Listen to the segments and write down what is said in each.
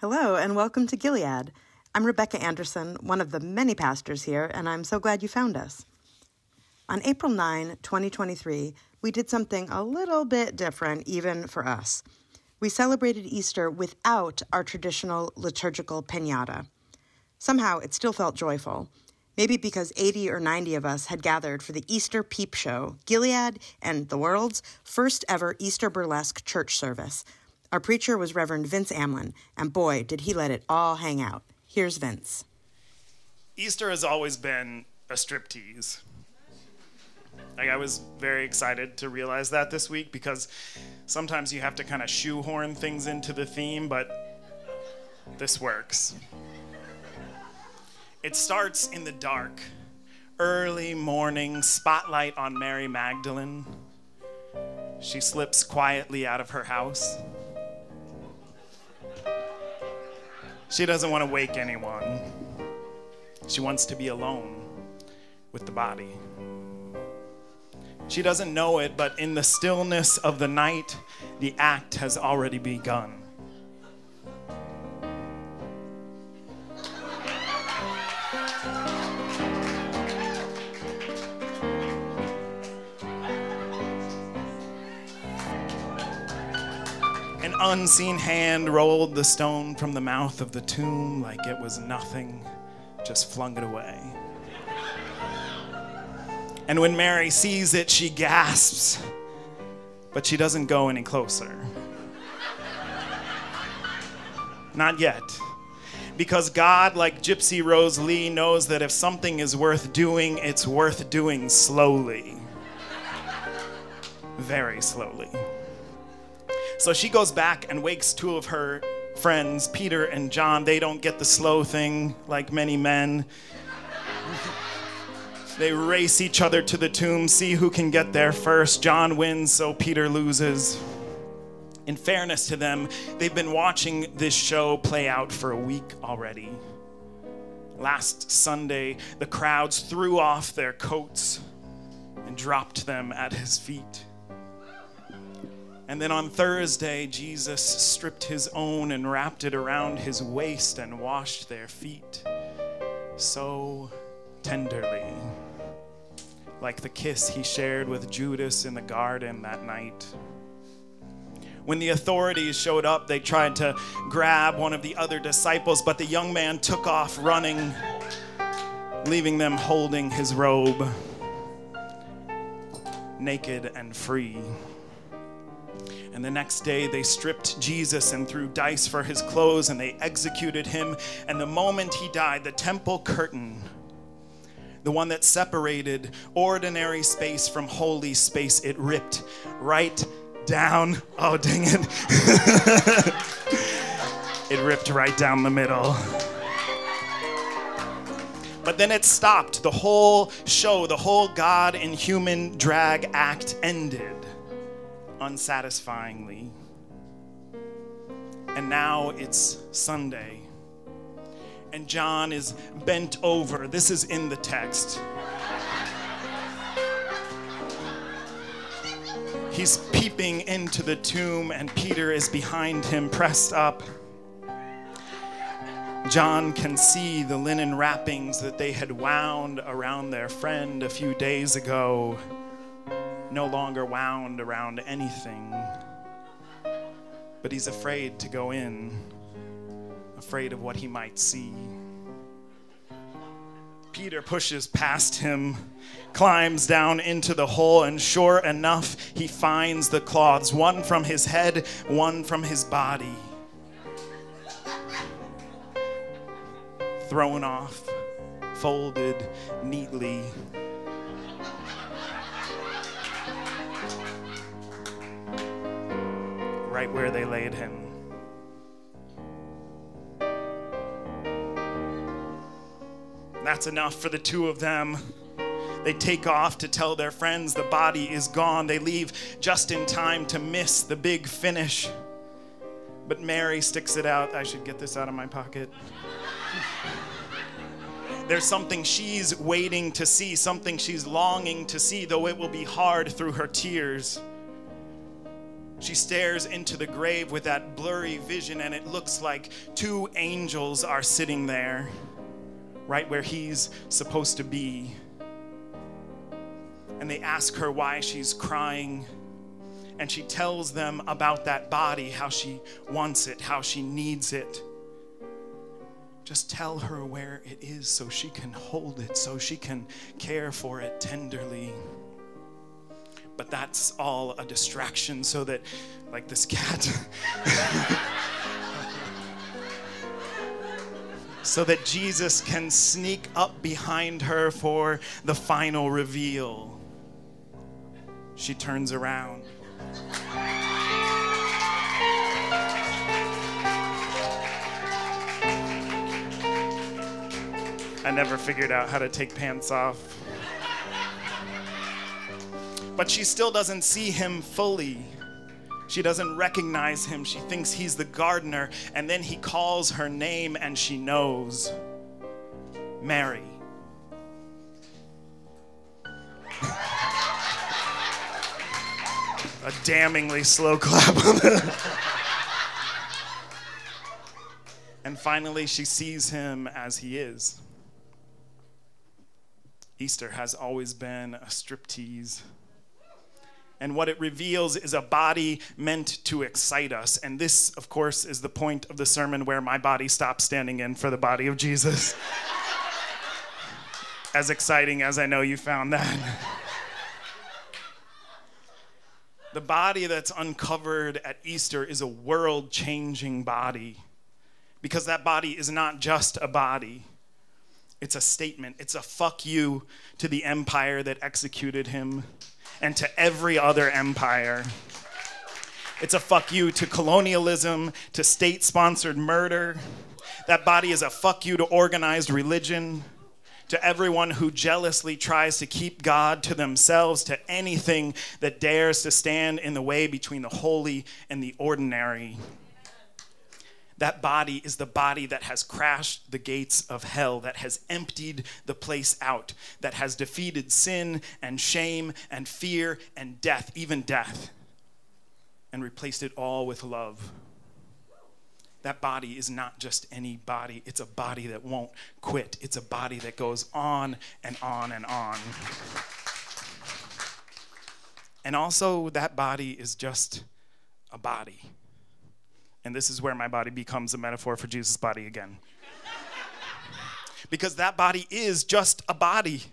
Hello, and welcome to Gilead. I'm Rebecca Anderson, one of the many pastors here, and I'm so glad you found us. On April 9, 2023, we did something a little bit different, even for us. We celebrated Easter without our traditional liturgical pinata. Somehow, it still felt joyful. Maybe because 80 or 90 of us had gathered for the Easter Peep Show, Gilead and the world's first ever Easter burlesque church service, our preacher was Reverend Vince Amlin, and boy, did he let it all hang out. Here's Vince. Easter has always been a striptease. Like I was very excited to realize that this week because sometimes you have to kind of shoehorn things into the theme, but this works. It starts in the dark, early morning, spotlight on Mary Magdalene. She slips quietly out of her house. She doesn't want to wake anyone. She wants to be alone with the body. She doesn't know it, but in the stillness of the night, the act has already begun. Unseen hand rolled the stone from the mouth of the tomb like it was nothing, just flung it away. And when Mary sees it, she gasps, but she doesn't go any closer. Not yet. Because God, like Gypsy Rose Lee, knows that if something is worth doing, it's worth doing slowly. Very slowly. So she goes back and wakes two of her friends, Peter and John. They don't get the slow thing like many men. They race each other to the tomb, see who can get there first. John wins, so Peter loses. In fairness to them, they've been watching this show play out for a week already. Last Sunday, the crowds threw off their coats and dropped them at his feet. And then on Thursday, Jesus stripped his own and wrapped it around his waist and washed their feet so tenderly, like the kiss he shared with Judas in the garden that night. When the authorities showed up, they tried to grab one of the other disciples, but the young man took off running, leaving them holding his robe, naked and free. And the next day, they stripped Jesus and threw dice for his clothes and they executed him. And the moment he died, the temple curtain, the one that separated ordinary space from holy space, it ripped right down. Oh, dang it. it ripped right down the middle. But then it stopped. The whole show, the whole God and human drag act ended unsatisfyingly. And now it's Sunday. And John is bent over. This is in the text. He's peeping into the tomb, and Peter is behind him, pressed up. John can see the linen wrappings that they had wound around their friend a few days ago no longer wound around anything. But he's afraid to go in, afraid of what he might see. Peter pushes past him, climbs down into the hole, and sure enough, he finds the cloths one from his head, one from his body. Thrown off, folded neatly. Right where they laid him. That's enough for the two of them. They take off to tell their friends the body is gone. They leave just in time to miss the big finish. But Mary sticks it out. I should get this out of my pocket. There's something she's waiting to see, something she's longing to see, though it will be hard through her tears. She stares into the grave with that blurry vision, and it looks like two angels are sitting there, right where he's supposed to be. And they ask her why she's crying. And she tells them about that body, how she wants it, how she needs it. Just tell her where it is so she can hold it, so she can care for it tenderly but that's all a distraction so that, like this cat, so that Jesus can sneak up behind her for the final reveal. She turns around. I never figured out how to take pants off but she still doesn't see him fully. She doesn't recognize him. She thinks he's the gardener, and then he calls her name and she knows Mary. A damningly slow clap. and finally, she sees him as he is. Easter has always been a striptease and what it reveals is a body meant to excite us. And this, of course, is the point of the sermon where my body stops standing in for the body of Jesus. as exciting as I know you found that. the body that's uncovered at Easter is a world changing body because that body is not just a body. It's a statement. It's a fuck you to the empire that executed him and to every other empire. It's a fuck you to colonialism, to state sponsored murder. That body is a fuck you to organized religion, to everyone who jealously tries to keep God to themselves, to anything that dares to stand in the way between the holy and the ordinary. That body is the body that has crashed the gates of hell, that has emptied the place out, that has defeated sin and shame and fear and death, even death, and replaced it all with love. That body is not just any body, it's a body that won't quit. It's a body that goes on and on and on. And also, that body is just a body. And this is where my body becomes a metaphor for Jesus' body again. because that body is just a body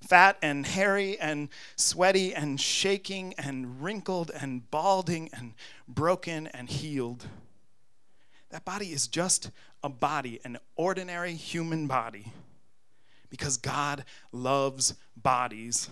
fat and hairy and sweaty and shaking and wrinkled and balding and broken and healed. That body is just a body, an ordinary human body, because God loves bodies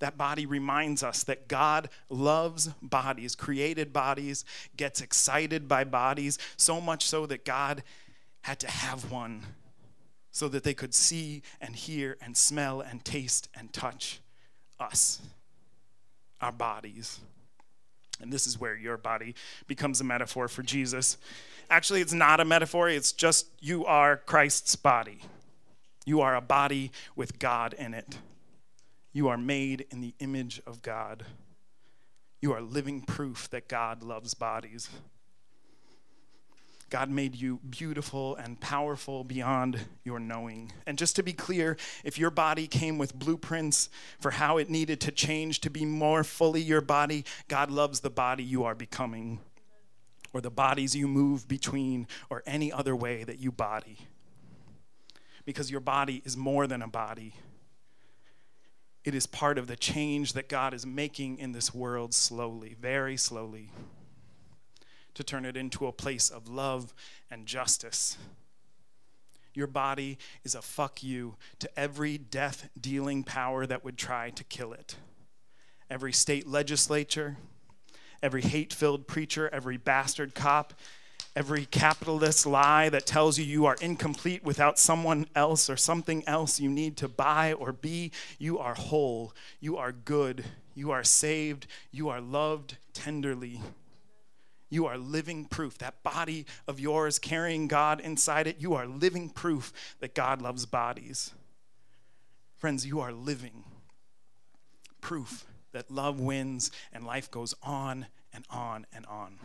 that body reminds us that God loves bodies, created bodies, gets excited by bodies, so much so that God had to have one so that they could see and hear and smell and taste and touch us, our bodies. And this is where your body becomes a metaphor for Jesus. Actually, it's not a metaphor, it's just you are Christ's body. You are a body with God in it. You are made in the image of God. You are living proof that God loves bodies. God made you beautiful and powerful beyond your knowing. And just to be clear, if your body came with blueprints for how it needed to change to be more fully your body, God loves the body you are becoming, or the bodies you move between, or any other way that you body. Because your body is more than a body, it is part of the change that God is making in this world slowly, very slowly, to turn it into a place of love and justice. Your body is a fuck you to every death dealing power that would try to kill it. Every state legislature, every hate filled preacher, every bastard cop, every capitalist lie that tells you you are incomplete without someone else or something else you need to buy or be. You are whole. You are good. You are saved. You are loved tenderly. You are living proof. That body of yours carrying God inside it, you are living proof that God loves bodies. Friends, you are living proof that love wins and life goes on and on and on.